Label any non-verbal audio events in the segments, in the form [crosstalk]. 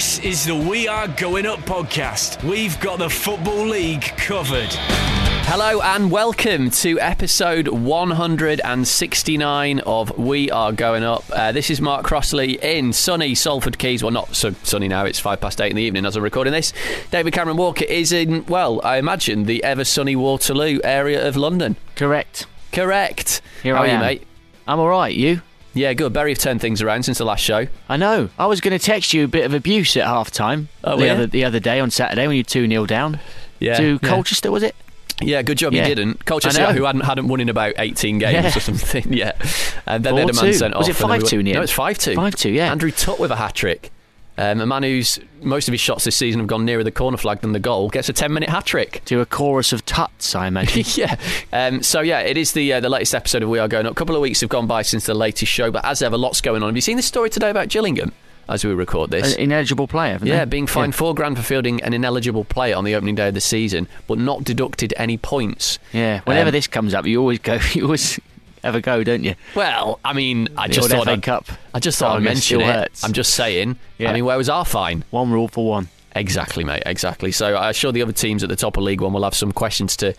This is the We Are Going Up podcast. We've got the Football League covered. Hello and welcome to episode 169 of We Are Going Up. Uh, this is Mark Crossley in sunny Salford Quays. Well, not so sunny now, it's five past eight in the evening as I'm recording this. David Cameron Walker is in, well, I imagine the ever sunny Waterloo area of London. Correct. Correct. Here How I are you, mate? I'm all right. You? Yeah, good. Bury have turned things around since the last show. I know. I was going to text you a bit of abuse at half time Oh, the yeah? other the other day on Saturday when you two 0 down Yeah. to yeah. Colchester, was it? Yeah, good job Yeah. you didn't. Colchester, who hadn't, hadn't won in about 18 games Yeah. or something. [laughs] Yeah. And then they had a man 4-2. sent Was off. Was it and we 5-2 in the went- No, it's 5 2. 5-2, yeah. Andrew Tutte with a hat trick. Um, a man whose most of his shots this season have gone nearer the corner flag than the goal gets a 10 minute hat trick. To a chorus of tuts, I imagine. [laughs] yeah. Um, so yeah, it is the uh, the latest episode of We Are Going Up. A couple of weeks have gone by since the latest show, but as ever, lots going on. Have you seen the story today about Gillingham as we record this? An ineligible player, haven't yeah, being fined four grand for fielding an ineligible player on the opening day of the season, but not deducted any points. Yeah. Whenever Um, this comes up, you always go. [laughs] You always a go, don't you? Well, I mean, I The just thought FA I'd, Cup I just thought I'd mention it. hurts. I'm just saying. Yeah. I mean, where was our fine? One rule for one. Exactly, mate. Exactly. So I'm sure the other teams at the top of League One will have some questions to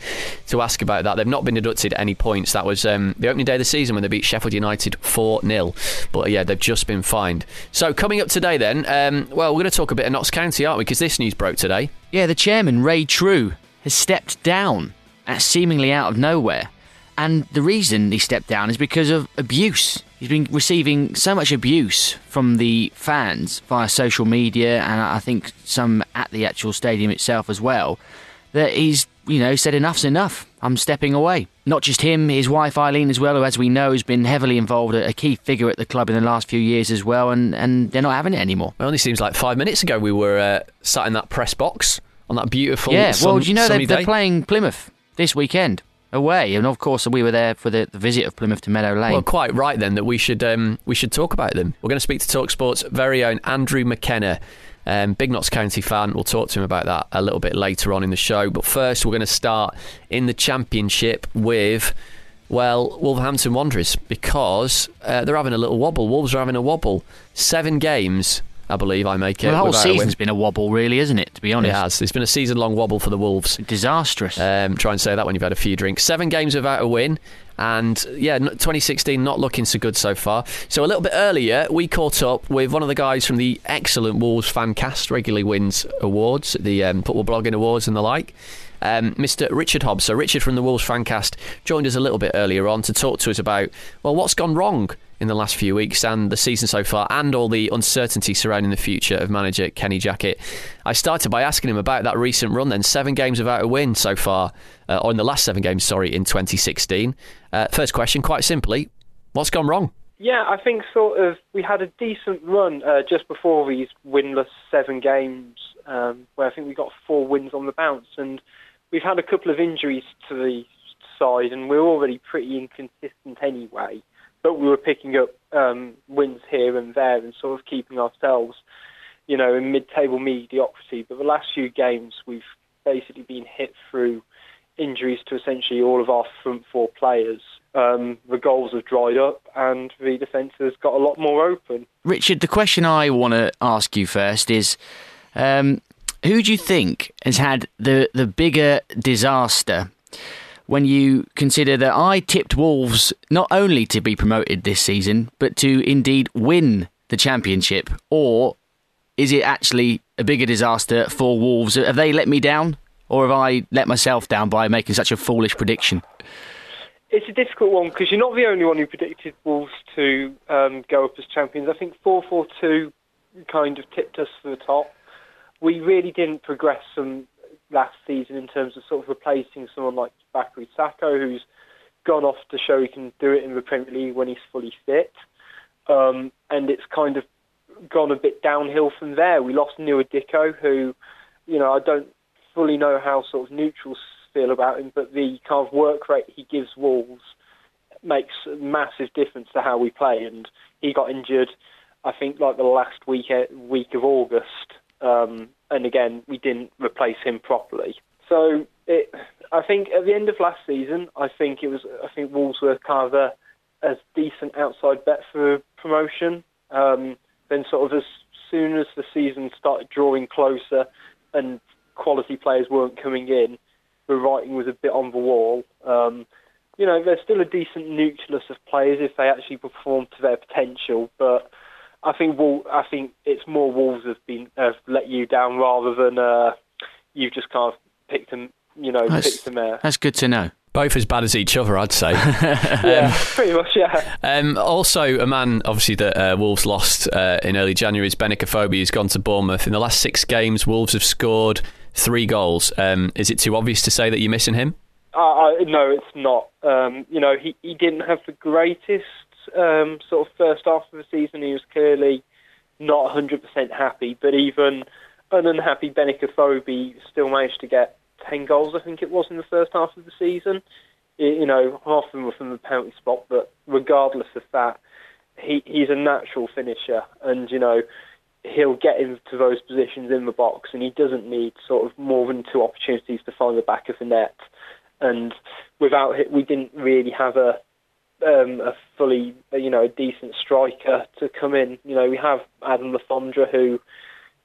to ask about that. They've not been deducted any points. That was um, the opening day of the season when they beat Sheffield United 4 0. But yeah, they've just been fined. So coming up today, then, um, well, we're going to talk a bit of Notts County, aren't we? Because this news broke today. Yeah, the chairman, Ray Trew, has stepped down at seemingly out of nowhere. And the reason he stepped down is because of abuse. He's been receiving so much abuse from the fans via social media and I think some at the actual stadium itself as well that he's, you know, said enough's enough. I'm stepping away. Not just him, his wife Eileen as well, who as we know has been heavily involved, a key figure at the club in the last few years as well, and, and they're not having it anymore. It only seems like five minutes ago we were uh, sat in that press box on that beautiful Yeah, sun- well, do you know they're, they're playing Plymouth this weekend away, and of course we were there for the, the visit of Plymouth to Meadow Lane. Well, quite right then that we should um, we should talk about them. We're going to speak to Talksport's very own Andrew McKenna, um, big Notts County fan. We'll talk to him about that a little bit later on in the show. But first, we're going to start in the Championship with. Well, Wolverhampton Wanderers, because uh, they're having a little wobble. Wolves are having a wobble. Seven games, I believe I make it. Well, the whole without a season's been a wobble, really, isn't it? To be honest, It has. It's been a season long wobble for the Wolves. disastrous. Um, try and say that when you've had a few drinks. Seven games without a win. And yeah, 2016 not looking so good so far. So a little bit earlier, we caught up with one of the guys from the excellent Wolves fan cast, regularly wins awards, the um, football blogging awards and the like. Um, Mr. Richard Hobbs. So Richard from the Wolves fancast joined us a little bit earlier on to talk to us about well what's gone wrong in the last few weeks and the season so far, and all the uncertainty surrounding the future of manager Kenny Jackett. I started by asking him about that recent run. Then seven games without a win so far, uh, or in the last seven games, sorry, in 2016. Uh, first question, quite simply, what's gone wrong? Yeah, I think sort of we had a decent run uh, just before these winless seven games, um, where I think we got four wins on the bounce, and we've had a couple of injuries to the side, and we're already pretty inconsistent anyway. But we were picking up um, wins here and there, and sort of keeping ourselves, you know, in mid-table mediocrity. But the last few games, we've basically been hit through injuries to essentially all of our front four players. Um, the goals have dried up and the defence has got a lot more open. Richard, the question I want to ask you first is um, who do you think has had the, the bigger disaster when you consider that I tipped Wolves not only to be promoted this season, but to indeed win the championship? Or is it actually a bigger disaster for Wolves? Have they let me down? Or have I let myself down by making such a foolish prediction? It's a difficult one because you're not the only one who predicted Wolves to um, go up as champions. I think 4-4-2 kind of tipped us to the top. we really didn't progress some last season in terms of sort of replacing someone like Bakary Sako, who's gone off to show he can do it in the Premier League when he's fully fit. Um, and it's kind of gone a bit downhill from there. We lost Nouha Dicko, who, you know, I don't fully know how sort of neutrals feel about him, but the kind of work rate he gives Wolves makes a massive difference to how we play. And he got injured, I think, like the last week week of August, um, and again we didn't replace him properly. So it, I think at the end of last season, I think it was I think Wolves were kind of a, a decent outside bet for promotion. Um, then sort of as soon as the season started drawing closer and quality players weren't coming in, the writing was a bit on the wall. Um, you know, there's still a decent nucleus of players if they actually perform to their potential, but I think I think it's more Wolves have been have let you down rather than uh, you've just kind of picked them, you know, that's, picked them out. That's good to know. Both as bad as each other, I'd say. [laughs] yeah, um, pretty much, yeah. Um, also, a man obviously that uh, Wolves lost uh, in early January is Benik Afobe. He's gone to Bournemouth. In the last six games, Wolves have scored three goals. Um, is it too obvious to say that you're missing him? Uh, no, it's not. Um, you know, he, he didn't have the greatest um, sort of first half of the season. He was clearly not 100% happy, but even an unhappy Benik Afobe still managed to get 10 goals, I think it was, in the first half of the season. You know, half of them were from the penalty spot, but regardless of that, he, he's a natural finisher, and, you know, he'll get into those positions in the box, and he doesn't need sort of more than two opportunities to find the back of the net. And without it, we didn't really have a um, a fully, you know, a decent striker to come in. You know, we have Adam Le Fondre, who,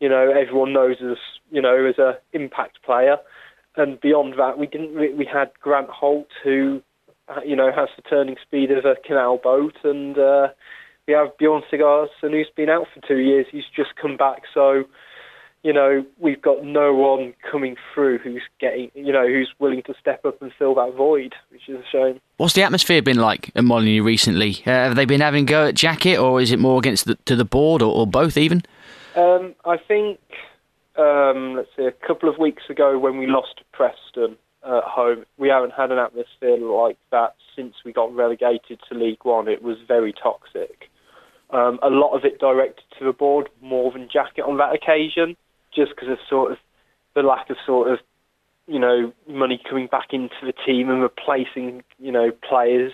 you know, everyone knows as, you know, as a impact player and beyond that, we didn't. We had Grant Holt, who, uh, you know, has the turning speed of a canal boat, and uh, we have Bjorn Sigurdsson, who's been out for two years. He's just come back, so you know we've got no one coming through who's getting, you know, who's willing to step up and fill that void, which is a shame. What's the atmosphere been like at Molineux recently? Uh, have they been having a go at Jackett, or is it more against the, to the board, or, or both even? Um, I think um, let's see, a couple of weeks ago when we lost to Preston at home. We haven't had an atmosphere like that since we got relegated to League One. It was very toxic. Um, a lot of it directed to the board more than Jackett on that occasion, just because of sort of the lack of sort of you know money coming back into the team and replacing you know players.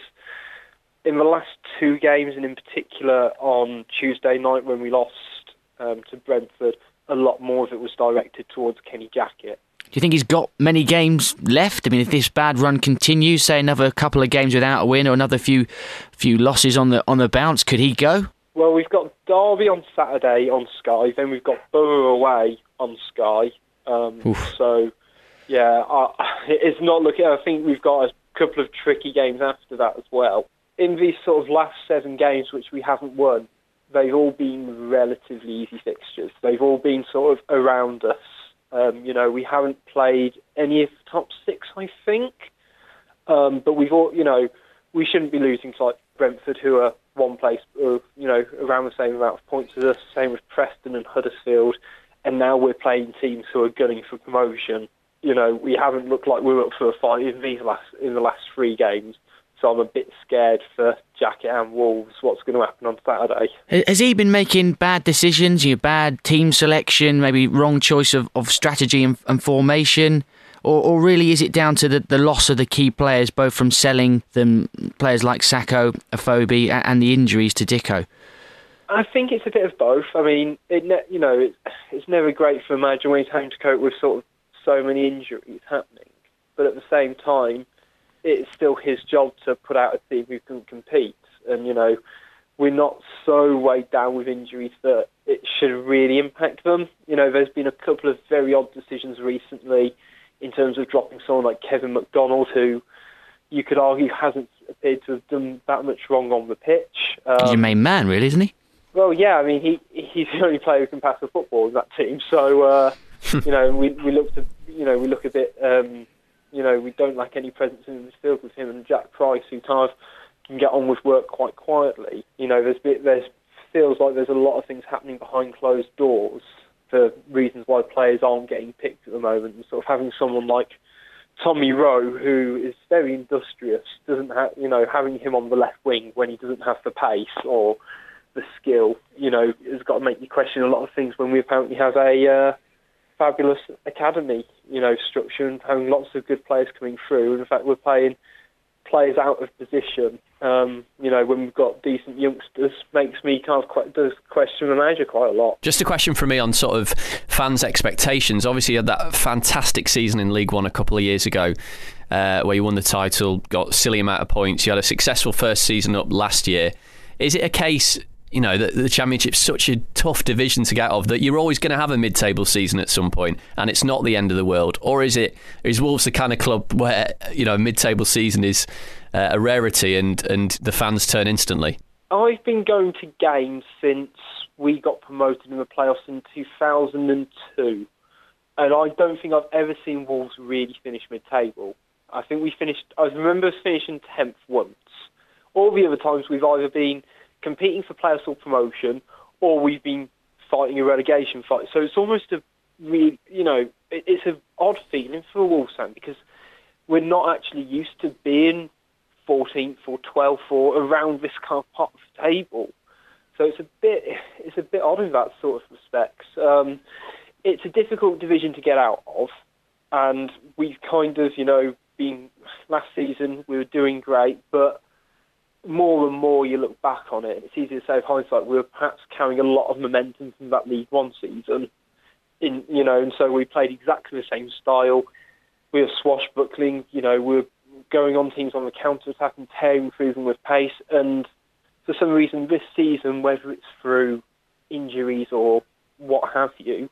In the last two games, and in particular on Tuesday night when we lost um, to Brentford, a lot more of it was directed towards Kenny Jackett. Do you think he's got many games left? I mean, if this bad run continues, say another couple of games without a win or another few few losses on the on the bounce, could he go? Well, we've got Derby on Saturday on Sky, then we've got Boro away on Sky. Um, so, yeah, I, [laughs] it's not looking. I think we've got a couple of tricky games after that as well. In these sort of last seven games, which we haven't won, they've all been relatively easy fixtures. They've all been sort of around us. Um, you know, we haven't played any of the top six, I think, um, but we've all, you know, we shouldn't be losing to like Brentford, who are one place, or, you know, around the same amount of points as us. Same with Preston and Huddersfield, and now we're playing teams who are gunning for promotion. You know, we haven't looked like we were up for a fight in these last in the last three games. So I'm a bit scared for Jackett and Wolves what's going to happen on Saturday. Has he been making bad decisions, you know, bad team selection, maybe wrong choice of, of strategy and, and formation? Or, or, really is it down to the, the loss of the key players, both from selling them players like Sako, Afobe, and the injuries to Dicko? I think it's a bit of both. I mean, it you know, it, it's never great for a manager when he's having to cope with sort of so many injuries happening. But at the same time, it's still his job to put out a team who can compete. And, you know, we're not so weighed down with injuries that it should really impact them. You know, there's been a couple of very odd decisions recently in terms of dropping someone like Kevin McDonald, who you could argue hasn't appeared to have done that much wrong on the pitch. Um, he's your main man, really, isn't he? Well, yeah. I mean, he he's the only player who can pass the football in that team. So, uh, [laughs] you know, we we look to you know we look a bit um, you know, we don't lack any presence in the midfield with him and Jack Price, who kind of can get on with work quite quietly. You know, there's bit, there's feels like there's a lot of things happening behind closed doors for reasons why players aren't getting picked at the moment. And sort of having someone like Tommy Rowe, who is very industrious, doesn't have, you know, having him on the left wing when he doesn't have the pace or the skill, you know, has got to make you question a lot of things when we apparently have a uh, fabulous academy, you know, structure and having lots of good players coming through. And in fact, we're playing players out of position. Um, you know, when we've got decent youngsters, makes me kind of quite, does question the manager quite a lot. Just a question for me on sort of fans' expectations. Obviously, you had that fantastic season in League One a couple of years ago. Uh, where you won the title, got silly amount of points. You had a successful first season up last year. Is it a case you know, the, the championship's such a tough division to get of that you're always going to have a mid-table season at some point, and it's not the end of the world. Or is it? Is Wolves the kind of club where you know mid-table season is uh, a rarity and and the fans turn instantly? I've been going to games since we got promoted in the playoffs in 2002, and I don't think I've ever seen Wolves really finish mid-table. I think we finished. I remember us finishing tenth once. All the other times we've either been competing for playoffs or promotion, or we've been fighting a relegation fight. So it's almost a really, you know, it, it's an odd feeling for fan because we're not actually used to being 14th or 12th or around this kind of part of the table. So it's a bit, it's a bit odd in that sort of respects. Um, it's a difficult division to get out of, and we've kind of, you know, been last season we were doing great, but more and more you look back on it, it's easy to say with hindsight, we were perhaps carrying a lot of momentum from that League One season. In you know, and so we played exactly the same style. We were swashbuckling, you know, we were going on teams on the counter attack and tearing through them with pace. And for some reason, this season, whether it's through injuries or what have you,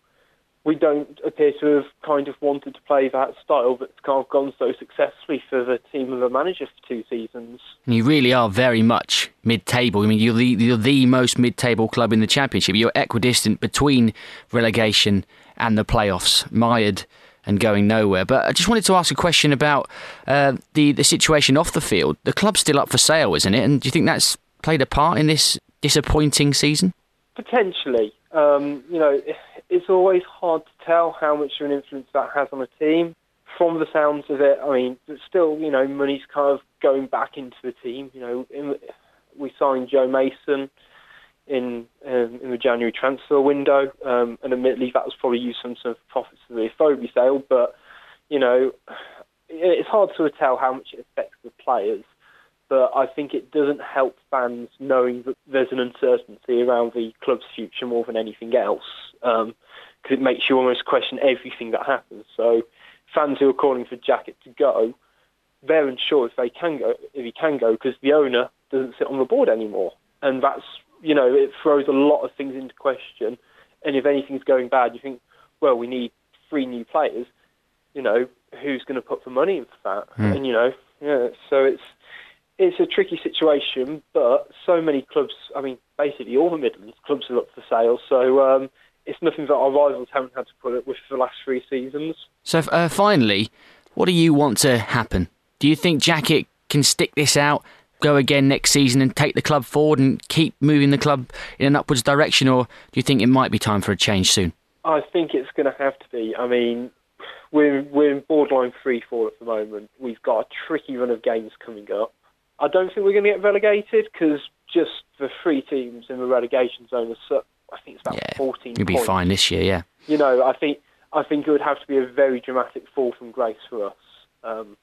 we don't appear to have kind of wanted to play that style that's kind of gone so successfully for the team and the manager for two seasons. You really are very much mid-table. I mean, you're the, you're the most mid-table club in the championship. You're equidistant between relegation and the playoffs, mired and going nowhere. But I just wanted to ask a question about uh, the the situation off the field. The club's still up for sale, isn't it? And do you think that's played a part in this disappointing season? Potentially. Um, you know it's always hard to tell how much of an influence that has on a team. From the sounds of it, I mean, but still, you know, money's kind of going back into the team. You know, in, we signed Joe Mason in um, in the January transfer window, um, and admittedly that was probably used some sort of profits of the Afobe sale, but you know, it's hard to tell how much it affects the players but I think it doesn't help fans knowing that there's an uncertainty around the club's future more than anything else, because um, it makes you almost question everything that happens. So fans who are calling for Jackett to go, they're unsure if they can go, if he can go, because the owner doesn't sit on the board anymore, and that's you know it throws a lot of things into question. And if anything's going bad, you think, well, we need three new players. You know, who's going to put the money in for that? Mm. And you know, yeah, so it's it's a tricky situation, but so many clubs, I mean, basically all the Midlands clubs are up for sale, so um, it's nothing that our rivals haven't had to put up with for the last three seasons. So, uh, finally, what do you want to happen? Do you think Jackett can stick this out, go again next season, and take the club forward and keep moving the club in an upwards direction, or do you think it might be time for a change soon? I think it's going to have to be. I mean, we're we're in borderline free fall at the moment. We've got a tricky run of games coming up. I don't think we're going to get relegated because just the three teams in the relegation zone are, I think it's about yeah, 14 You'll be points. fine this year, yeah. You know, I think I think it would have to be a very dramatic fall from grace for us. Um,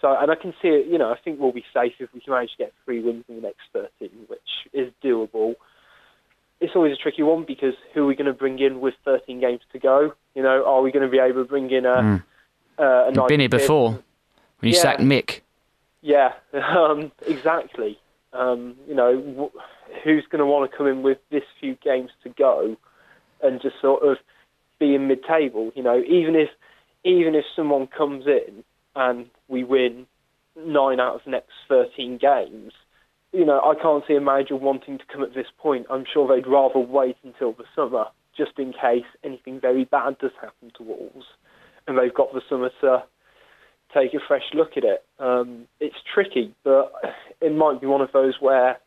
so, and I can see it. You know, I think we'll be safe if we can manage to get three wins in the next 13, which is doable. It's always a tricky one because who are we going to bring in with 13 games to go? You know, are we going to be able to bring in a? Mm. Uh, a You've been here before when you yeah. sacked Mick. Yeah, [laughs] um, exactly. Um, you know, who's going to want to come in with this few games to go and just sort of be in mid-table? You know, even if even if someone comes in and we win nine out of the next 13 games, you know, I can't see a manager wanting to come at this point. I'm sure they'd rather wait until the summer, just in case anything very bad does happen to Wolves, and they've got the summer to take a fresh look at it. Um, it's tricky, but it might be one of those where,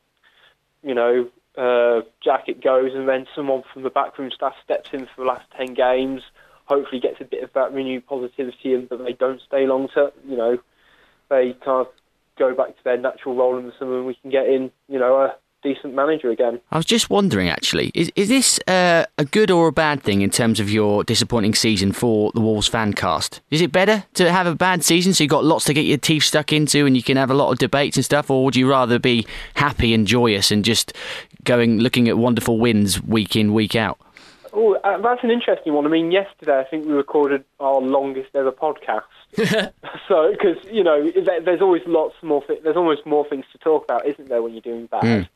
you know, uh, Jackett goes, and then someone from the backroom staff steps in for the last ten games. Hopefully, gets a bit of that renewed positivity, and that they don't stay long term. You know, they kind of go back to their natural role in the summer, and we can get in, you know, a decent manager again. I was just wondering, actually, is is this uh, a good or a bad thing in terms of your disappointing season for the Wolves fan cast? Is it better to have a bad season so you've got lots to get your teeth stuck into and you can have a lot of debates and stuff, or would you rather be happy and joyous and just going looking at wonderful wins week in week out? Oh, uh, that's an interesting one. I mean, yesterday I think we recorded our longest ever podcast. [laughs] so, because you know, there's always lots more. Th- there's almost more things to talk about, isn't there, when you're doing bad? Mm.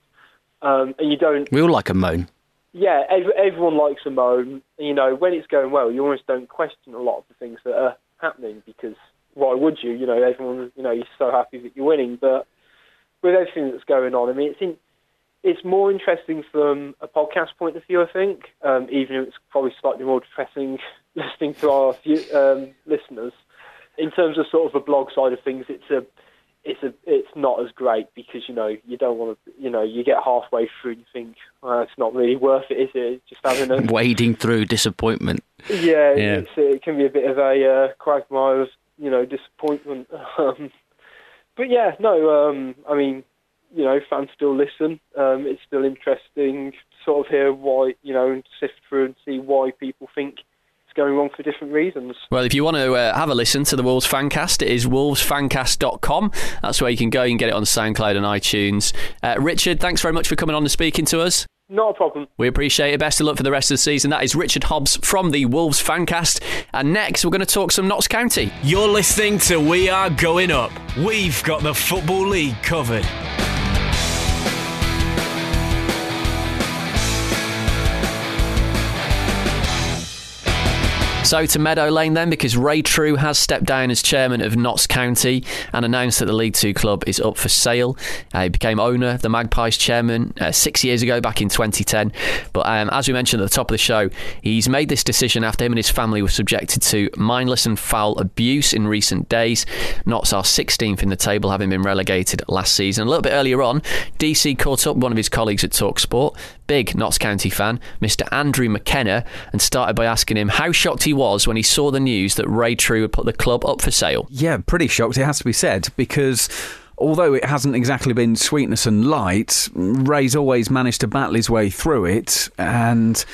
Um, and you don't. We all like a moan. Yeah, ev- everyone likes a moan. You know, when it's going well, you almost don't question a lot of the things that are happening because why would you? You know, everyone. You know, you're so happy that you're winning, but with everything that's going on, I mean, it's in, it's more interesting from a podcast point of view, I think, um, even if it's probably slightly more depressing [laughs] listening to our um, listeners. In terms of sort of a blog side of things, it's a it's a it's not as great because you know you don't want to you know you get halfway through and you think oh, it's not really worth it, is it? Just having a [laughs] [laughs] Wading through disappointment. yeah, Yeah. It's, it can be a bit of a uh, quagmire of you know disappointment. [laughs] Um, but yeah, no, um, I mean, you know, fans still listen. Um, it's still interesting to sort of hear why you know and sift through and see why people think it's going wrong for different reasons. Well, if you want to uh, have a listen to the Wolves Fancast, it is wolvesfancast.com. That's where you can go. You can get it on SoundCloud and iTunes. Uh, Richard, thanks very much for coming on and speaking to us. Not a problem. We appreciate it. Best of luck for the rest of the season. That is Richard Hobbs from the Wolves Fancast. And next, we're going to talk some Notts County. You're listening to We Are Going Up. We've got the Football League covered. So to Meadow Lane then, because Ray Trew has stepped down as chairman of Notts County and announced that the League Two club is up for sale. Uh, he became owner, the Magpies chairman, uh, six years ago, back in 2010. But um, as we mentioned at the top of the show, he's made this decision after him and his family were subjected to mindless and foul abuse in recent days. Notts are 16th in the table, having been relegated last season. A little bit earlier on, DC caught up one of his colleagues at Talksport, big Notts County fan, Mr. Andrew McKenna, and started by asking him how shocked he was when he saw the news that Ray Trew had put the club up for sale. Yeah, pretty shocked, it has to be said, because although it hasn't exactly been sweetness and light, Ray's always managed to battle his way through it and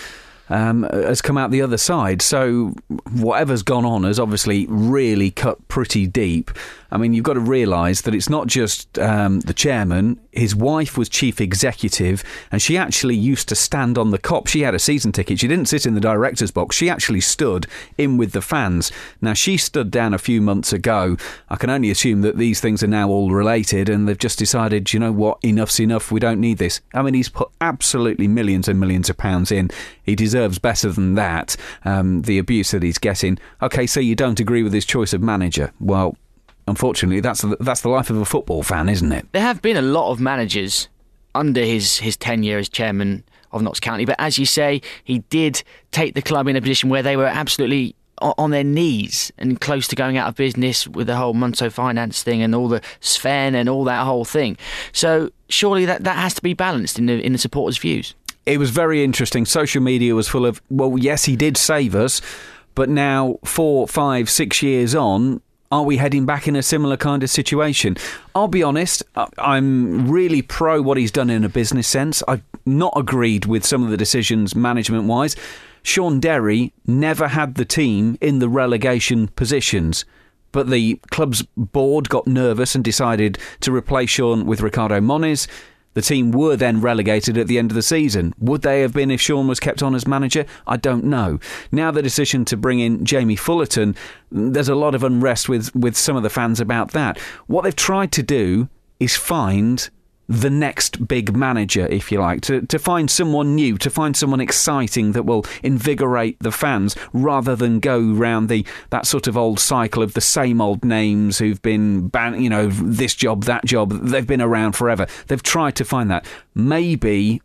um, has come out the other side. So whatever's gone on has obviously really cut pretty deep. I mean, you've got to realise that it's not just um, the chairman. His wife was chief executive, and she actually used to stand on the Kop. She had a season ticket. She didn't sit in the director's box. She actually stood in with the fans. Now, she stood down a few months ago. I can only assume that these things are now all related, and they've just decided, you know what, enough's enough. We don't need this. I mean, he's put absolutely millions and millions of pounds in. He deserves better than that. Um, the abuse that he's getting. Okay, so you don't agree with his choice of manager. Well, unfortunately, that's the, that's the life of a football fan, isn't it? There have been a lot of managers under his, his tenure as chairman of Notts County, but as you say, he did take the club in a position where they were absolutely on their knees and close to going out of business with the whole Munto Finance thing and all the Sven and all that whole thing. So surely that, that has to be balanced in the in the supporters' views. it was very interesting. Social media was full of, well, yes, he did save us, but now, four, five, six years on, are we heading back in a similar kind of situation? I'll be honest, I'm really pro what he's done in a business sense. I've not agreed with some of the decisions management wise. Shaun Derry never had the team in the relegation positions. But the club's board got nervous and decided to replace Shaun with Ricardo Moniz. The team were then relegated at the end of the season. Would they have been if Shaun was kept on as manager? I don't know. Now the decision to bring in Jamie Fullarton, there's a lot of unrest with, with some of the fans about that. What they've tried to do is find the next big manager, if you like, to, to find someone new, to find someone exciting that will invigorate the fans rather than go round the that sort of old cycle of the same old names who've been ban you know, this job, that job, they've been around forever. They've tried to find that. Maybe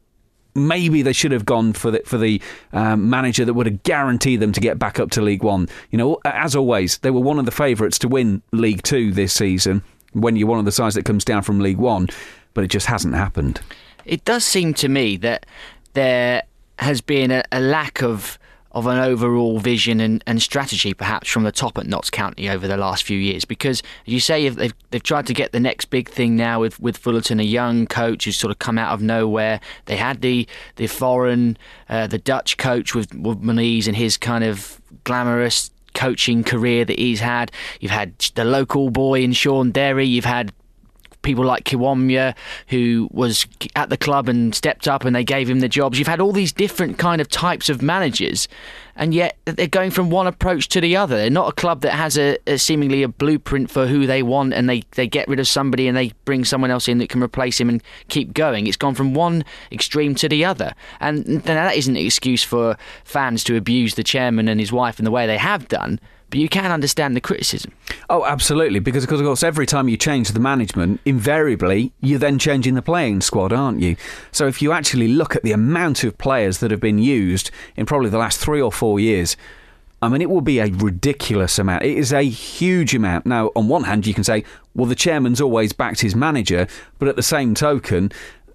maybe they should have gone for the for the um, manager that would have guaranteed them to get back up to League One. You know, as always, they were one of the favourites to win League Two this season. When you're one of the sides that comes down from League One, but it just hasn't happened. It does seem to me that there has been a, a lack of of an overall vision and, and strategy, perhaps from the top at Notts County over the last few years. Because you say, they've they've tried to get the next big thing now with with Fullarton, a young coach who's sort of come out of nowhere. They had the the foreign, uh, the Dutch coach with with Moniz and his kind of glamorous coaching career that he's had. You've had the local boy in Shaun Derry. You've had people like Kiwomya, who was at the club and stepped up and they gave him the jobs. You've had all these different kind of types of managers, and yet they're going from one approach to the other. They're not a club that has a, a seemingly a blueprint for who they want, and they, they get rid of somebody and they bring someone else in that can replace him and keep going. It's gone from one extreme to the other, and that isn't an excuse for fans to abuse the chairman and his wife in the way they have done but you can understand the criticism. Oh, absolutely, because of course every time you change the management, invariably you're then changing the playing squad, aren't you? So if you actually look at the amount of players that have been used in probably the last three or four years. I mean, it will be a ridiculous amount. It is a huge amount. Now, on one hand, you can say, well, the chairman's always backed his manager, but at the same token,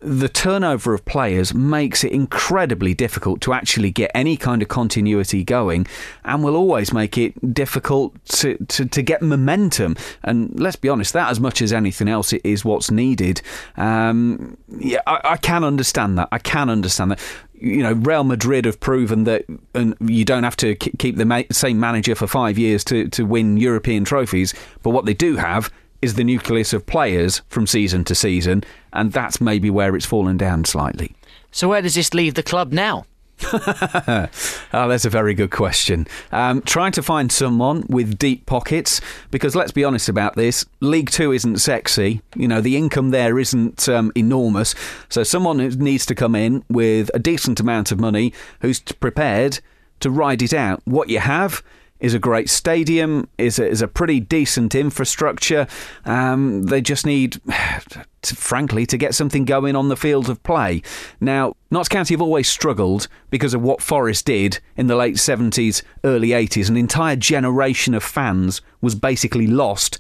the turnover of players makes it incredibly difficult to actually get any kind of continuity going and will always make it difficult to, to, to get momentum. And let's be honest, that as much as anything else it is what's needed. Um, yeah, I, I can understand that. I can understand that you know, Real Madrid have proven that, and you don't have to keep the same manager for five years to, to win European trophies. But what they do have is the nucleus of players from season to season, and that's maybe where it's fallen down slightly. So, where does this leave the club now? oh, [laughs] that's a very good question. Um, trying to find someone with deep pockets, because let's be honest about this League Two isn't sexy. You know, the income there isn't um, enormous. So, someone who needs to come in with a decent amount of money who's prepared to ride it out. What you have is a great stadium, is a, is a pretty decent infrastructure. Um, they just need, [sighs] to, frankly, to get something going on the field of play. Now, Notts County have always struggled because of what Forest did in the late 70s, early 80s. An entire generation of fans was basically lost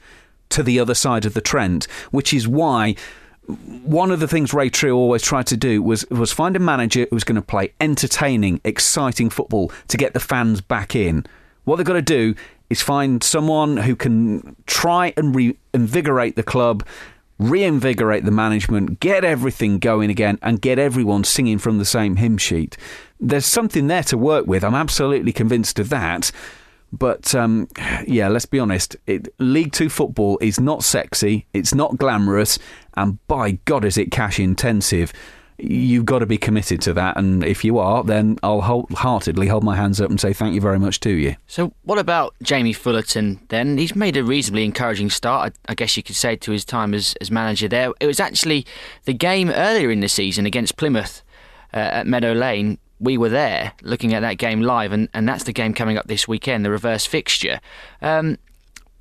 to the other side of the Trent, which is why one of the things Ray Trew always tried to do was was find a manager who was going to play entertaining, exciting football to get the fans back in. What they've got to do is find someone who can try and reinvigorate the club, reinvigorate the management, get everything going again, and get everyone singing from the same hymn sheet. There's something there to work with. I'm absolutely convinced of that. But um, yeah, let's be honest. It, League Two football is not sexy. It's not glamorous, and by God, is it cash intensive you've got to be committed to that. And if you are, then I'll wholeheartedly hold my hands up and say thank you very much to you. So, what about Jamie Fullarton then? He's made a reasonably encouraging start, I guess you could say, to his time as, as manager there. It was actually the game earlier in the season against Plymouth uh, at Meadow Lane. We were there looking at that game live, and, and that's the game coming up this weekend, the reverse fixture. Um,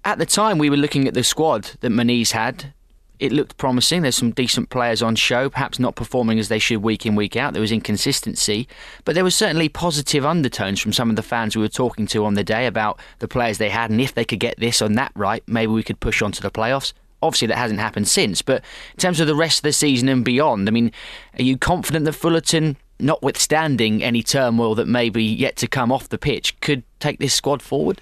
at the time, we were looking at the squad that Moniz had it looked promising. There's some decent players on show, perhaps not performing as they should week in, week out. There was inconsistency, but there was certainly positive undertones from some of the fans we were talking to on the day about the players they had, and if they could get this or that right, maybe we could push on to the playoffs. Obviously, that hasn't happened since, but in terms of the rest of the season and beyond, I mean, are you confident that Fullarton, notwithstanding any turmoil that may be yet to come off the pitch, could take this squad forward?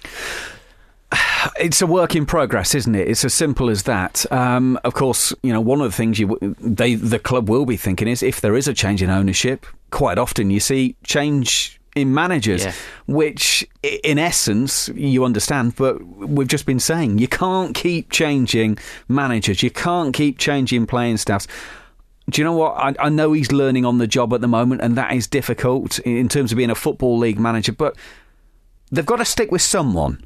[sighs] it's a work in progress, isn't it? It's as simple as that. Um, of course, you know one of the things you they the club will be thinking is if there is a change in ownership, quite often you see change in managers, yeah. which in essence you understand, but we've just been saying you can't keep changing managers, you can't keep changing playing staffs. Do you know what? I, I know he's learning on the job at the moment, and that is difficult in terms of being a football league manager, but they've got to stick with someone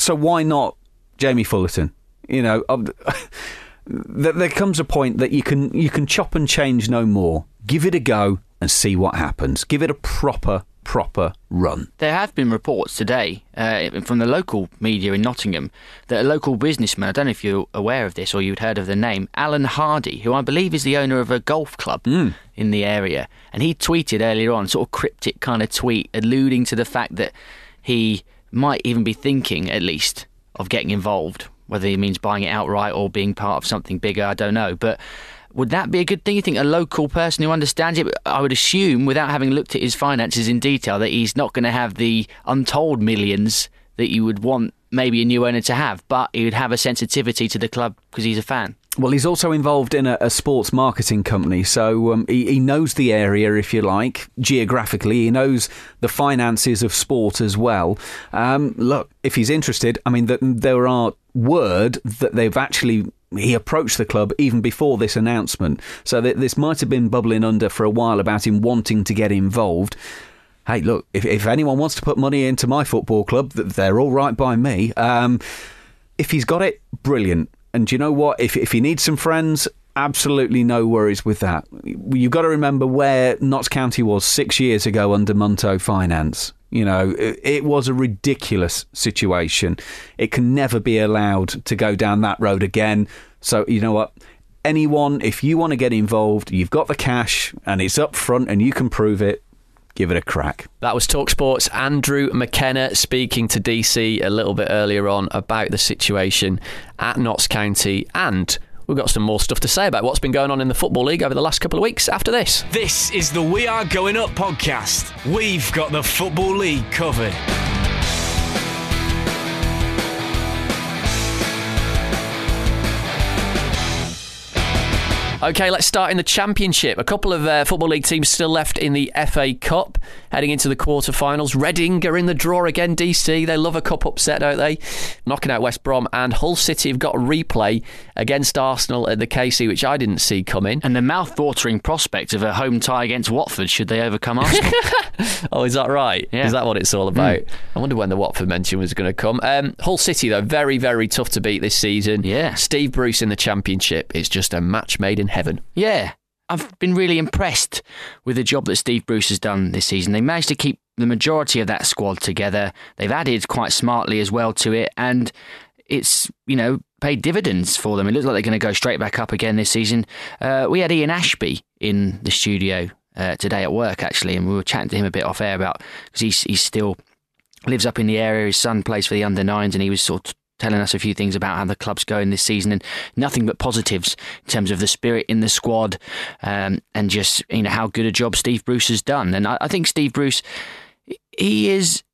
so why not Jamie Fullarton? You know, [laughs] there comes a point that you can you can chop and change no more. Give it a go and see what happens. Give it a proper proper run. There have been reports today uh, from the local media in Nottingham that a local businessman, I don't know if you're aware of this or you'd heard of the name, Alan Hardy, who I believe is the owner of a golf club mm. in the area, and he tweeted earlier on, sort of cryptic kind of tweet, alluding to the fact that he might even be thinking, at least, of getting involved. Whether he means buying it outright or being part of something bigger, I don't know. But Would that be a good thing? You think a local person who understands it? I would assume, without having looked at his finances in detail, that he's not going to have the untold millions that you would want maybe a new owner to have, but he would have a sensitivity to the club because he's a fan. Well, he's also involved in a, a sports marketing company, so um, he, he, knows the area, if you like, geographically. He knows the finances of sport as well. Um, look, if he's interested, I mean, the, there are word that they've actually he approached the club even before this announcement, so this might have been bubbling under for a while about him wanting to get involved hey, look, if, if anyone wants to put money into my football club, they're all right by me. Um, if he's got it, brilliant. And you know what? If if he needs some friends, absolutely no worries with that. You've got to remember where Notts County was six years ago under Munto Finance. You know, it, it was a ridiculous situation. It can never be allowed to go down that road again. So, you know what? Anyone, if you want to get involved, you've got the cash and it's up front and you can prove it, give it a crack. That was Talksport's Andrew McKenna speaking to DC a little bit earlier on about the situation at Notts County and We've got some more stuff to say about what's been going on in the Football League over the last couple of weeks after this. This is the We Are Going Up podcast. We've got the Football League covered. Okay, let's start in the Championship. A couple of uh, Football League teams still left in the FA Cup, heading into the quarter-finals. Reading are in the draw again, DC. They love a cup upset, don't they? Knocking out West Brom. And Hull City have got a replay against Arsenal at the KC, which I didn't see coming. And the mouth-watering prospect of a home tie against Watford should they overcome Arsenal. [laughs] oh, is that right? Yeah. Is that what it's all about? Mm. I wonder when the Watford mention was going to come. Um, Hull City, though, very, very tough to beat this season. Yeah. Steve Bruce in the Championship is just a match made in heaven. Yeah. I've been really impressed with the job that Steve Bruce has done this season. They managed to keep the majority of that squad together. They've added quite smartly as well to it, and it's you know paid dividends for them. It looks like they're going to go straight back up again this season. Uh, we had Ian Ashbee in the studio uh, today at work actually, and we were chatting to him a bit off air about because he's he's still lives up in the area. His son plays for the under nines, and he was sort of telling us a few things about how the club's going this season, and nothing but positives in terms of the spirit in the squad, um, and just you know how good a job Steve Bruce has done. And I, I think Steve Bruce, he is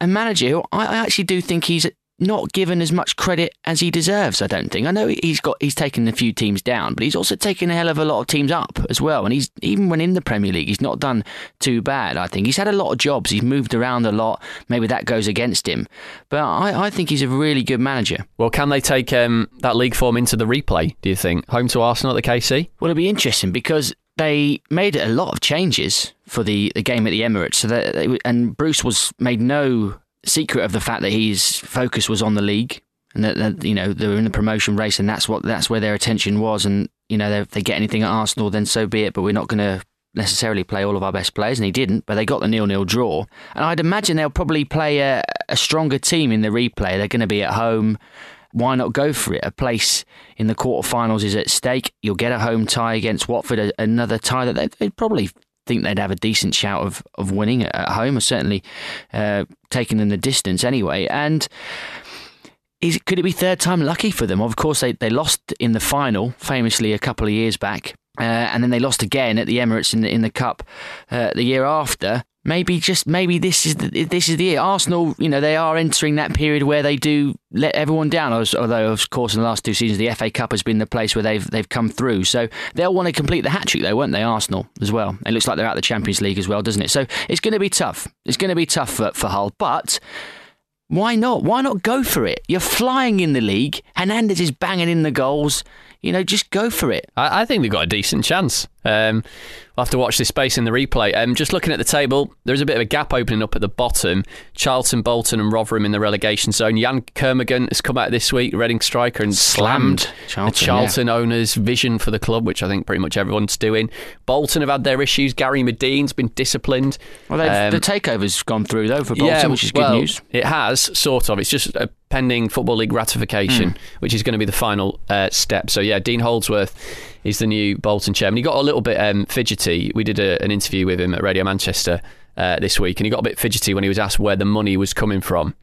a manager who I actually do think he's not given as much credit as he deserves. I don't think. I know he's got he's taken a few teams down, but he's also taken a hell of a lot of teams up as well. And he's even when in the Premier League, he's not done too bad. I think he's had a lot of jobs. He's moved around a lot. Maybe that goes against him, but I, I think he's a really good manager. Well, can they take um, that league form into the replay? Do you think home to Arsenal at the KC? Well, it'll be interesting because they made a lot of changes for the, the game at the Emirates. So that they, and Bruce was made no secret of the fact that his focus was on the league and that, that, you know they were in the promotion race and that's what that's where their attention was and you know if they get anything at Arsenal then so be it but we're not going to necessarily play all of our best players and he didn't but they got the nil-nil draw and I'd imagine they'll probably play a, a stronger team in the replay they're going to be at home why not go for it? A place in the quarterfinals is at stake. You'll get a home tie against Watford, another tie that they'd, they'd probably think they'd have a decent shout of, of winning at home, or certainly uh, taking them the distance anyway. And is, could it be third time lucky for them? Of course, they, they lost in the final, famously a couple of years back. Uh, and then they lost again at the Emirates in the, in the Cup uh, the year after maybe just maybe this is the, this is the year. Arsenal, you know, they are entering that period where they do let everyone down. Although, of course, in the last two seasons, the FA Cup has been the place where they've they've come through. So they'll want to complete the hat trick, though, won't they? Arsenal as well. It looks like they're out of the Champions League as well, doesn't it? So it's going to be tough. It's going to be tough for, for Hull, but. Why not? Why not go for it? You're flying in the league. Hernandez is banging in the goals. You know, just go for it. I, I think they've got a decent chance. Um, We'll have to watch this space in the replay. Um, just looking at the table, there's a bit of a gap opening up at the bottom. Charlton, Bolton, and Rotherham in the relegation zone. Yann Kermorgant has come out this week, Reading striker, and slammed, slammed Charlton, the Charlton yeah. owners' vision for the club, which I think pretty much everyone's doing. Bolton have had their issues. Gary Madine's been disciplined. Well, um, the takeover's gone through though for Bolton, yeah, which is good news. It has sort of. It's just a pending Football League ratification, mm. which is going to be the final uh, step. So yeah, Dean Holdsworth is the new Bolton chairman. He got a little bit um, fidgety. We did a, an interview with him at Radio Manchester uh, this week, and he got a bit fidgety when he was asked where the money was coming from.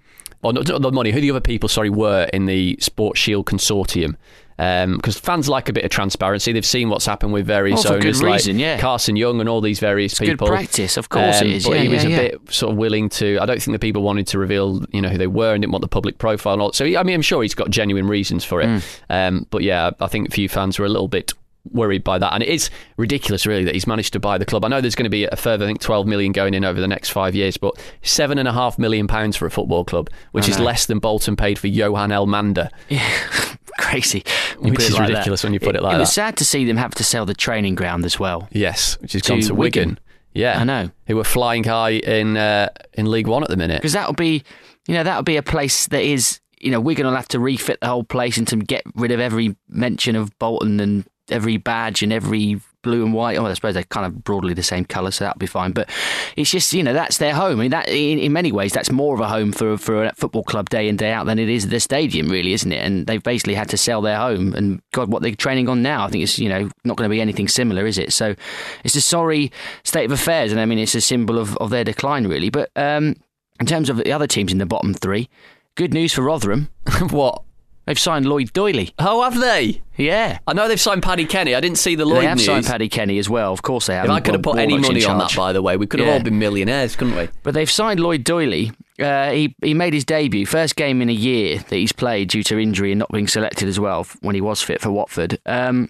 Or not, not the money, who the other people, sorry, were in the Sports Shield consortium. because fans like a bit of transparency. They've seen what's happened with various Well, for good owners like reason, yeah. Carson Yeung and all these various good people. Um, practice, of course it is. But Yeah, he was yeah, a bit sort of willing to. I don't think the people wanted to reveal, you know, who they were and didn't want the public profile. And all. So I mean, I'm sure he's got genuine reasons for it. Hmm. Um, but yeah, I think a few fans were a little bit worried by that and it is ridiculous really that he's managed to buy the club i know there's going to be a further i think 12 million going in over the next five years but seven and a half million pounds for a football club which is less than bolton paid for johan elmander Yeah. [laughs] Crazy. Which it is like that. ridiculous when you put it like that. It was that. sad to see them have to sell the training ground as well. yes which has To gone to wigan. Wigan. yeah I know. who were flying high in uh, in league one at the minute because that would be, you know, that would be a place that is, you know, we're going to have to refit the whole place and to get rid of every mention of Bolton and every badge and every blue and white. Oh, I suppose they're kind of broadly the same colour, so that'll be fine. But it's just, you know, that's their home. I mean, that in, in many ways, that's more of a home for for a football club day in day out than it is the stadium, really, isn't it? And they've basically had to sell their home. And God, what they're training on now, I think it's you know not going to be anything similar, is it? So it's a sorry state of affairs, and I mean, it's a symbol of, of their decline, really. But um, in terms of the other teams in the bottom three, good news for Rotherham. [laughs] what They've signed Lloyd Doyley. oh have they Yeah. i know they've signed paddy kenny i didn't see the lloyd they have news signed Paddy Kenny as well. Of course they have. if I could have put any money on that, by the way, we could have Yeah. all been millionaires, couldn't we? But they've signed Lloyd Doyley. Uh, he he made his debut, first game in a year that he's played due to injury and not being selected as well f- when he was fit for Watford. Um,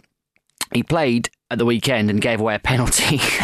he played at the weekend and gave away a penalty. [laughs]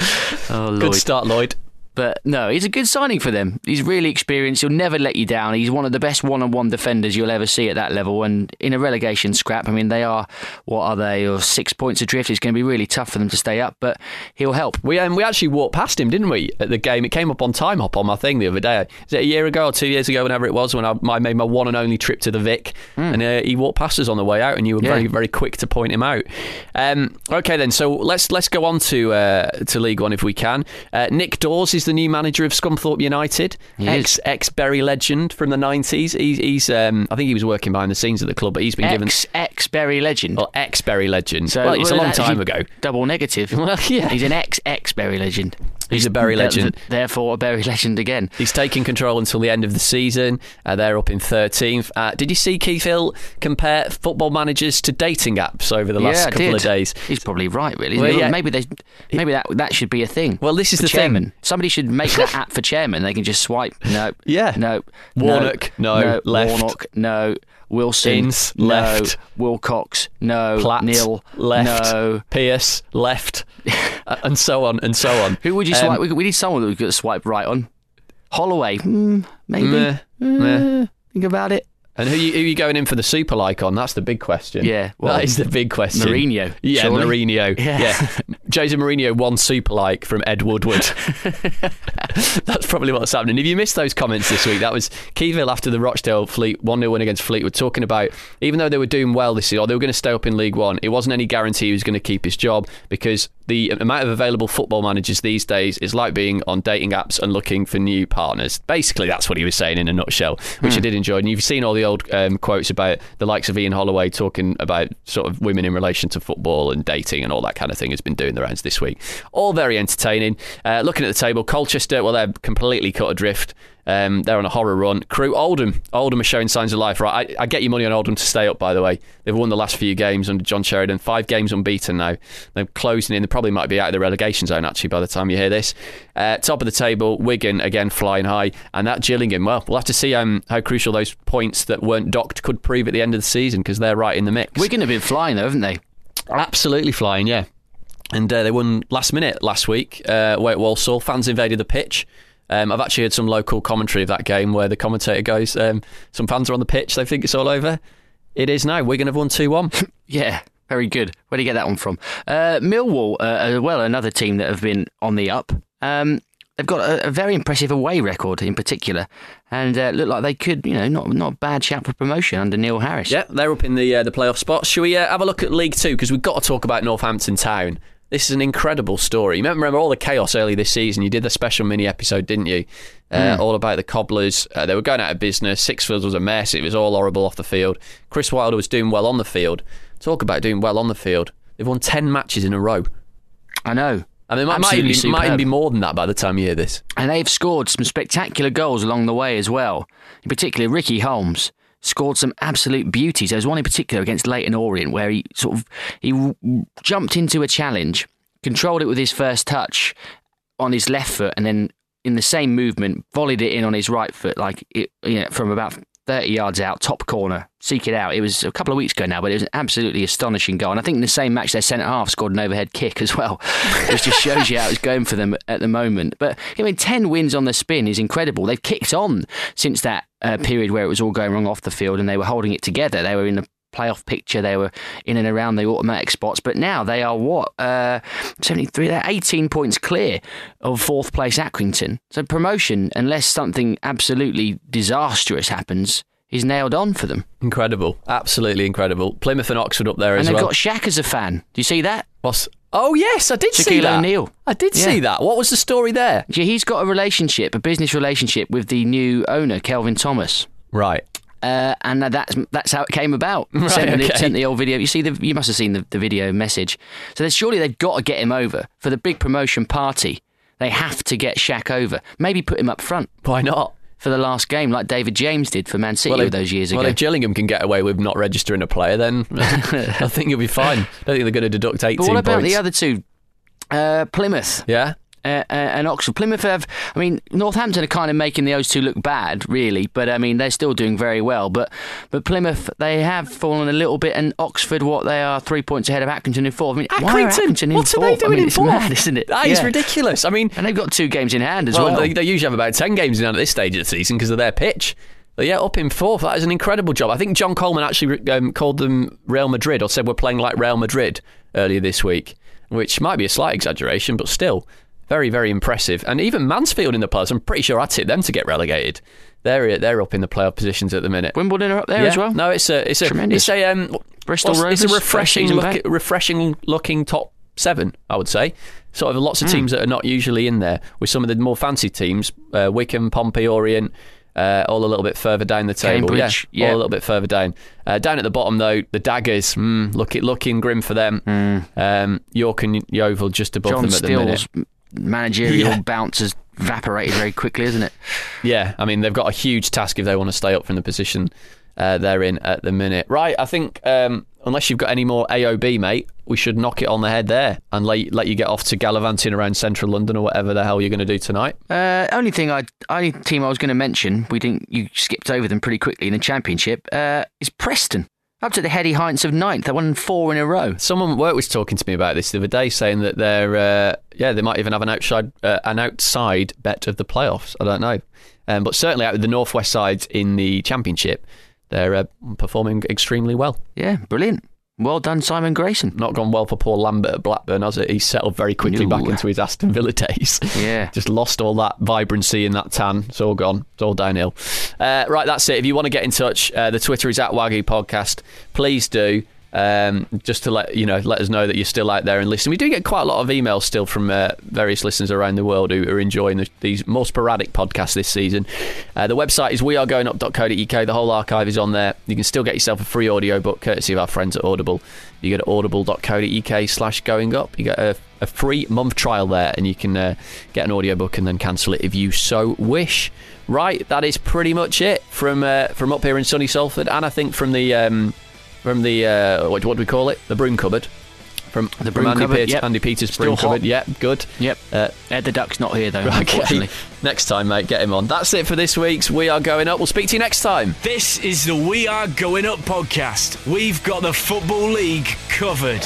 [laughs] oh Good start, Lloyd. But no, he's a good signing for them. He's really experienced. He'll never let you down. He's one of the best one-on-one defenders you'll ever see at that level. And in a relegation scrap, I mean, they are what are they? Or six points adrift. It's going to be really tough for them to stay up, but he'll help. We um, we actually walked past him, didn't we, at the game? It came up on Timehop on my thing the other day. Is it a year ago or two years ago, whenever it was, when I, I made my one and only trip to the Vic, and uh, he walked past us on the way out, and you were. Yeah. very very quick to point him out. Um, okay, then, so let's let's go on to uh, to League One if we can. Uh, Nick Daws is the new manager of Scunthorpe United, He ex is. ex Bury legend from the nineties. He's, he's um, I think he was working behind the scenes at the club, but he's been given Ex ex Bury legend. well, ex Bury legend. So well, it's a long time ago. Double negative. [laughs] Well, yeah. He's an ex ex Bury legend. He's a Bury legend. therefore, a Bury [laughs] legend again. He's taking control until the end of the season. Uh, they're up in 13th. Uh, did you see Keith Hill compare football managers to dating apps over the last yeah, couple did. of days? He's probably right, really. Well, yeah. Maybe they, maybe that that should be a thing. Well, this is the thing. chairman. Somebody should make that app for chairman. They can just swipe. No. [laughs] Yeah. No. Warnock, no. Left. Warnock. No. Wilson. Ince, no. left. Wilcox. No. Platt, Neil. left. No. Pearce, left, [laughs] uh, and so on and so on. Who would you Um, swipe? We, we need someone that we could swipe right on. Holloway. Hmm, maybe. Meh, meh. Uh, Think about it. And who you, who are you going in for the super like on? That's the big question. Yeah, well, that is the big question. Mourinho, Yeah, surely. Mourinho. Yeah. Yeah. Jose Mourinho won super like from Ed Woodward. [laughs] That's probably what's happening. If you missed those comments this week, that was Keith Hill after the Rochdale Fleet 1 0 win against Fleetwood, talking about even though they were doing well this year, or they were going to stay up in League One, it wasn't any guarantee he was going to keep his job because the amount of available football managers these days is like being on dating apps and looking for new partners. Basically, that's what he was saying in a nutshell, which I did enjoy. And you've seen all the old um, quotes about the likes of Ian Holloway talking about sort of women in relation to football and dating and all that kind of thing has been doing the rounds this week. All very entertaining. Uh, looking at the table, Colchester, well, they're completely cut adrift. Um, they're on a horror run. Crewe Oldham. Oldham are showing signs of life. Right, I, I get your money on Oldham to stay up. By the way, they've won the last few games under John Sheridan. Five games unbeaten now. They're closing in. They probably might be out of the relegation zone actually by the time you hear this. Uh, top of the table, Wigan again flying high, and that Gillingham. Well, we'll have to see um, how crucial those points that weren't docked could prove at the end of the season because they're right in the mix. Wigan have been flying though, haven't they? Absolutely flying, yeah. And uh, they won last minute last week uh, away at Walsall. Fans invaded the pitch. Um, I've actually heard some local commentary of that game where the commentator goes, um, "Some fans are on the pitch. They think it's all over. It is now. Wigan have won two one. [laughs] Yeah, very good. Where do you get that one from? Uh, Millwall, uh, as well, another team that have been on the up. Um, they've got a, a very impressive away record in particular, and uh, look like they could, you know, not not a bad shout for promotion under Neil Harris. yeah, they're up in the uh, the playoff spots. Shall we uh, have a look at League Two because we've got to talk about Northampton Town. This is an incredible story. You remember all the chaos early this season? You did the special mini episode, didn't you? Uh, All about the cobblers. Uh, they were going out of business. Sixfields was a mess. It was all horrible off the field. Chris Wilder was doing well on the field. Talk about doing well on the field. They've won 10 matches in a row. I know. I mean, it might, even be, might even be more than that by the time you hear this. And they've scored some spectacular goals along the way as well. In particular, Ricky Holmes scored some absolute beauties. There was one in particular against Leyton Orient where he sort of he jumped into a challenge, controlled it with his first touch on his left foot, and then in the same movement volleyed it in on his right foot, like it, you know, from about 30 yards out, top corner, seek it out. It was a couple of weeks ago now, but it was an absolutely astonishing goal. And I think in the same match, their centre half scored an overhead kick as well, [laughs] which just shows you how it's going for them at the moment. But I mean, 10 wins on the spin is incredible. They've kicked on since that uh, period where it was all going wrong off the field and they were holding it together. They were in the playoff picture. They were in and around the automatic spots, but now they are what uh, seventy three. They're eighteen points clear of fourth place Accrington. So promotion, unless something absolutely disastrous happens, is nailed on for them. Incredible, absolutely incredible. Plymouth and Oxford up there and as well. And they've got Shaq as a fan. Do you see that? What's- Oh yes, I did see Shaquille that. O'Neal. I did see that. What was the story there? Yeah, he's got a relationship, a business relationship with the new owner, Kelvin Thomas. Right. Uh, and that's that's how it came about. [laughs] Right, sent, the, okay. sent the old video. You see, the, you must have seen the, the video message. So surely they've got to get him over for the big promotion party. They have to get Shaq over. Maybe put him up front Why not? for the last game, like David James did for Man City if- those years well, ago. Well, if Gillingham can get away with not registering a player, then [laughs] I think you'll be fine. I don't think they're going to deduct 18 but what about points. the other two? Uh, Plymouth. Yeah. Uh, uh, and Oxford. Plymouth have, I mean, Northampton are kind of making the those two look bad, really, but I mean, they're still doing very well. But but Plymouth, they have fallen a little bit, and Oxford, what they are, three points ahead of Accrington in fourth. I mean, why are Accrington in what are they doing I mean, in it's fourth? mad, isn't it? That is Yeah. ridiculous. I mean, And they've got two games in hand as well, well. They, they usually have about 10 games in hand at this stage of the season because of their pitch. But yeah, up in fourth. That is an incredible job. I think John Coleman actually um, called them Real Madrid or said we're playing like Real Madrid earlier this week, which might be a slight exaggeration, but still very, very impressive. And even Mansfield in the playoffs, I'm pretty sure I tipped them to get relegated. They're they're up in the playoff positions at the minute. Wimbledon are up there yeah. as well. No, it's a it's a Tremendous. it's a um, Bristol what's- It's a refreshing look, refreshing looking top seven. I would say. Sort of lots Hmm. of teams that are not usually in there. With some of the more fancy teams, uh, Wycombe, Pompey, Orient. Uh, all a little bit further down the table. Cambridge, yeah, yeah. all a little bit further down. Uh, down at the bottom though, the Daggers. Mm, look, looking grim for them. Um, York and Yeovil just above John them at the minute. Managerial Yeah. bounce has evaporated very quickly, isn't it? Yeah, I mean they've got a huge task if they want to stay up from the position uh, they're in at the minute. Right, I think um, unless you've got any more AOB, mate, we should knock it on the head there and let, let you get off to gallivanting around central London or whatever the hell you're going to do tonight. Uh, only thing I, only team I was going to mention, we didn't. You skipped over them pretty quickly in the championship. Uh, is Preston up to the heady heights of ninth? They won four in a row. Someone at work was talking to me about this the other day, saying that they're uh, yeah they might even have an outside uh, an outside bet of the playoffs. I don't know, um, but certainly out of the northwest sides in the championship, they're uh, performing extremely well. Yeah, brilliant. Well done, Simon Grayson. Not gone well for poor Lambert at Blackburn, has it? He's settled very quickly back into his Aston Villa [laughs] days. Yeah. Just lost all that vibrancy and that tan. It's all gone. It's all downhill. Uh, right, that's it. If you want to get in touch, uh, the Twitter is at Wagyu Podcast. Please do. Um, just to let you know, let us know that you're still out there and listening. We do get quite a lot of emails still from uh, various listeners around the world who are enjoying the, these more sporadic podcasts this season. Uh, the website is wearegoingup.co.uk. The whole archive is on there. You can still get yourself a free audiobook courtesy of our friends at Audible. You go to audible.co.uk slash going up. You get a, a free month trial there and you can uh, get an audiobook and then cancel it if you so wish. Right, that is pretty much it from uh, from up here in sunny Salford and I think from the um, from the uh, what, what do we call it? The broom cupboard. From The from broom Andy, cupboard, Peters- yep. Andy Peters' Still broom hot. cupboard. Yeah, good. Yep. Uh, Ed the Duck's not here though, [laughs] Okay. unfortunately. Next time, mate, get him on. That's it for this week's We Are Going Up. We'll speak to you next time. This is the We Are Going Up podcast. We've got the Football League covered.